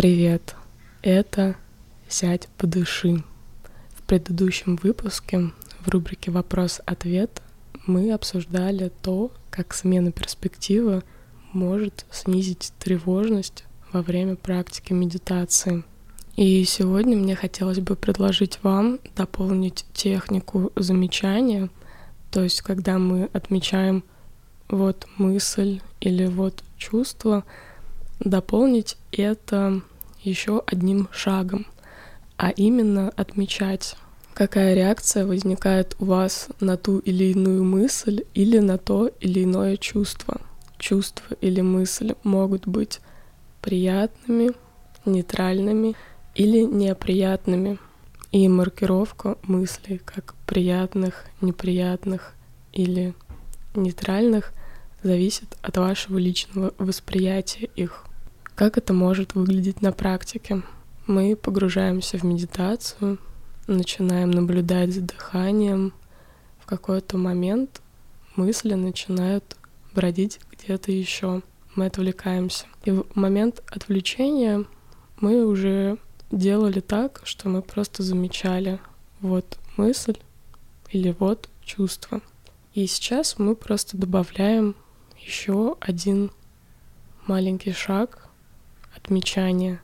Привет! Это «Сядь, подыши». В предыдущем выпуске в рубрике «Вопрос-ответ» мы обсуждали то, как смена перспективы может снизить тревожность во время практики медитации. И сегодня мне хотелось бы предложить вам дополнить технику замечания, то есть когда мы отмечаем вот мысль или вот чувство, дополнить это еще одним шагом, а именно отмечать, какая реакция возникает у вас на ту или иную мысль или на то или иное чувство. Чувства или мысли могут быть приятными, нейтральными или неприятными. И маркировка мыслей как приятных, неприятных или нейтральных зависит от вашего личного восприятия их. Как это может выглядеть на практике? Мы погружаемся в медитацию, начинаем наблюдать за дыханием. В какой-то момент мысли начинают бродить где-то еще. Мы отвлекаемся. И в момент отвлечения мы уже делали так, что мы просто замечали вот мысль или вот чувство. И сейчас мы просто добавляем еще один маленький шаг отмечания.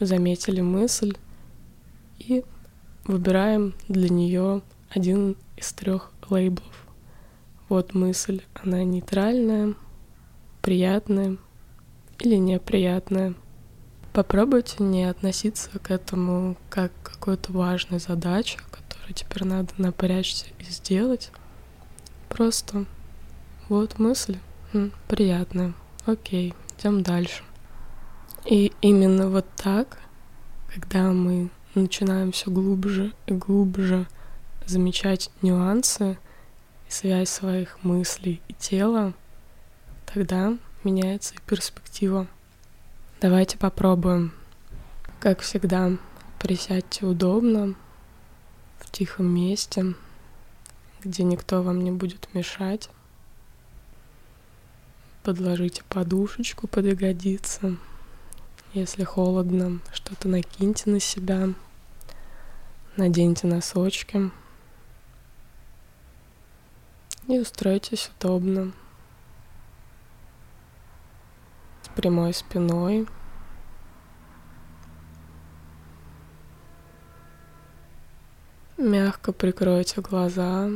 Заметили мысль и выбираем для нее один из трех лейблов. Вот мысль, она нейтральная, приятная или неприятная. Попробуйте не относиться к этому как к какой-то важной задаче, которую теперь надо напрячься и сделать. Просто вот мысль, приятная, окей, идем дальше. И именно вот так, когда мы начинаем все глубже и глубже замечать нюансы и связь своих мыслей и тела, тогда меняется и перспектива. Давайте попробуем. Как всегда, присядьте удобно, в тихом месте, где никто вам не будет мешать. Подложите подушечку под ягодицы. Если холодно, что-то накиньте на себя. Наденьте носочки. И устройтесь удобно. С прямой спиной. Мягко прикройте глаза.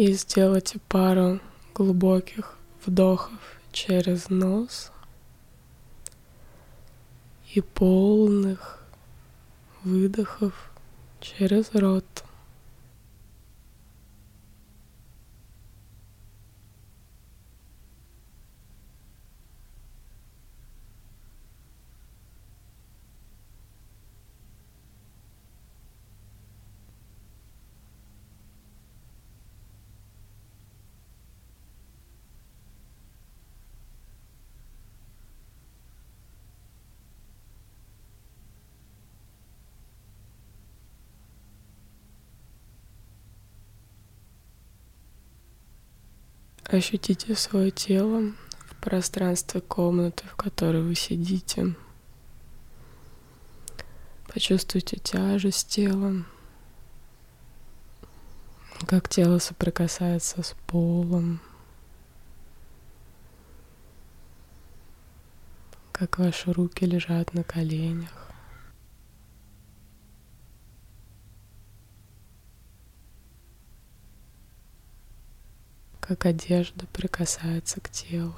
И сделайте пару глубоких вдохов через нос и полных выдохов через рот. Ощутите свое тело в пространстве комнаты, в которой вы сидите. Почувствуйте тяжесть тела, как тело соприкасается с полом, как ваши руки лежат на коленях. Как одежда прикасается к телу.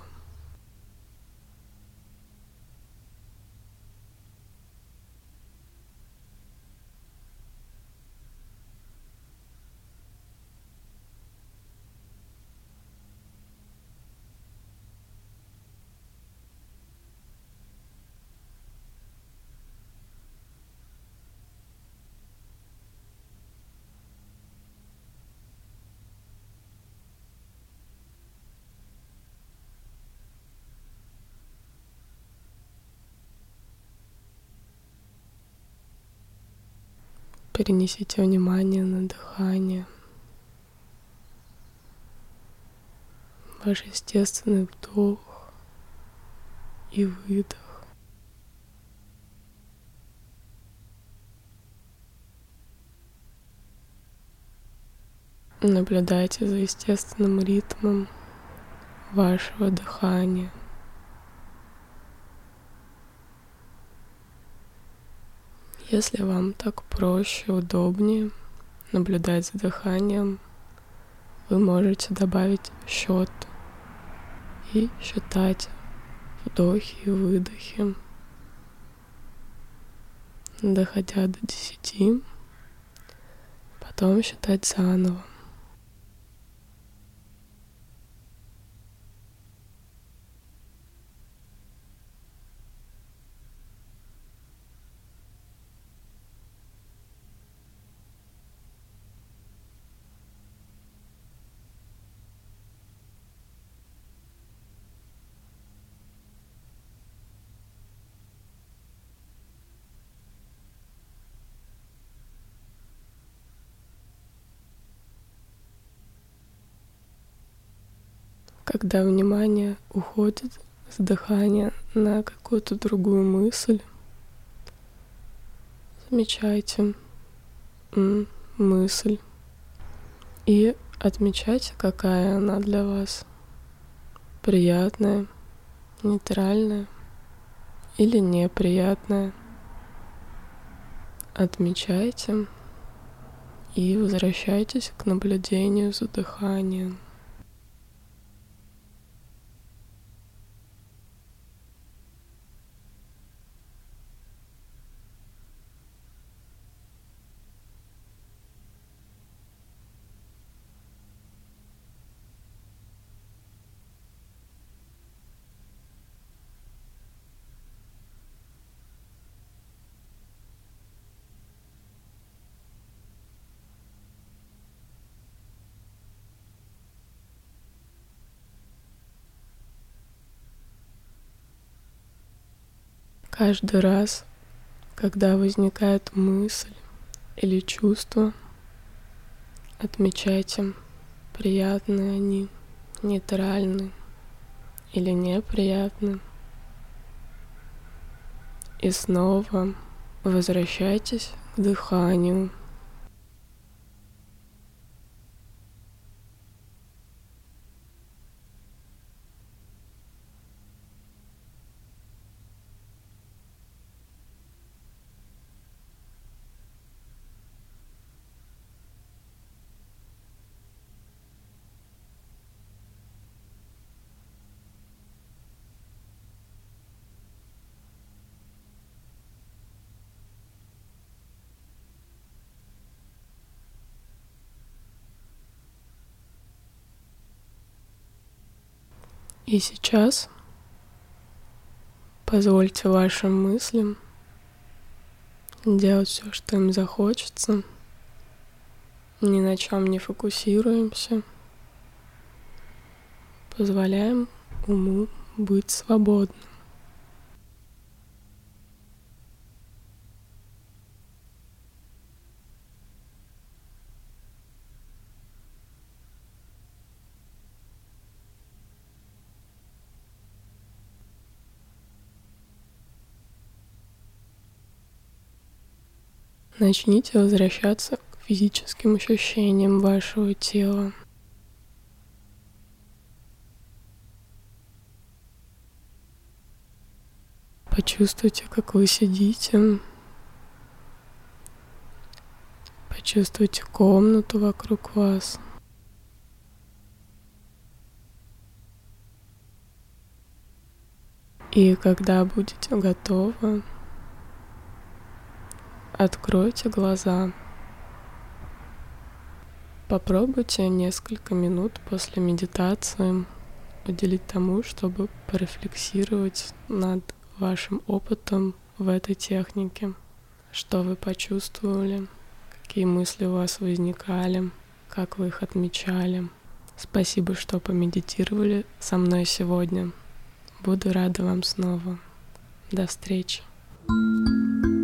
Перенесите внимание на дыхание. ваш естественный вдох и выдох. Наблюдайте за естественным ритмом вашего дыхания. Если вам так проще, удобнее наблюдать за дыханием, вы можете добавить счет и считать вдохи и выдохи, доходя до десяти, потом считать заново. Когда внимание уходит с дыхания на какую-то другую мысль, замечайте мысль и отмечайте, какая она для вас. Приятная, нейтральная или неприятная. Отмечайте и возвращайтесь к наблюдению за дыханием. Каждый раз, когда возникает мысль или чувство, отмечайте, приятные они, нейтральны или неприятны. И снова возвращайтесь к дыханию. И сейчас позвольте вашим мыслям делать все, что им захочется. Ни на чем не фокусируемся. Позволяем уму быть свободным. Начните возвращаться к физическим ощущениям вашего тела. Почувствуйте, как вы сидите. Почувствуйте комнату вокруг вас. И когда будете готовы, Откройте глаза. Попробуйте несколько минут после медитации уделить тому, чтобы порефлексировать над вашим опытом в этой технике. Что вы почувствовали, какие мысли у вас возникали, как вы их отмечали. Спасибо, что помедитировали со мной сегодня. Буду рада вам снова. До встречи. thank you